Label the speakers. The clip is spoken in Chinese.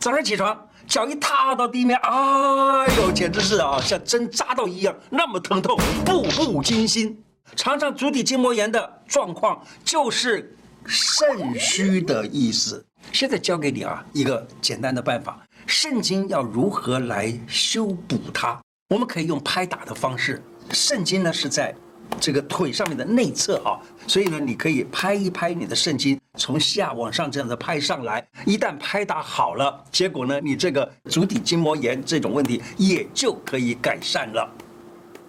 Speaker 1: 早上起床，脚一踏到地面，哎呦，简直是啊，像针扎到一样，那么疼痛，步步惊心。常常足底筋膜炎的状况就是肾虚的意思。现在教给你啊一个简单的办法，肾经要如何来修补它？我们可以用拍打的方式。肾经呢是在这个腿上面的内侧啊，所以呢你可以拍一拍你的肾经，从下往上这样子拍上来。一旦拍打好了，结果呢你这个足底筋膜炎这种问题也就可以改善了。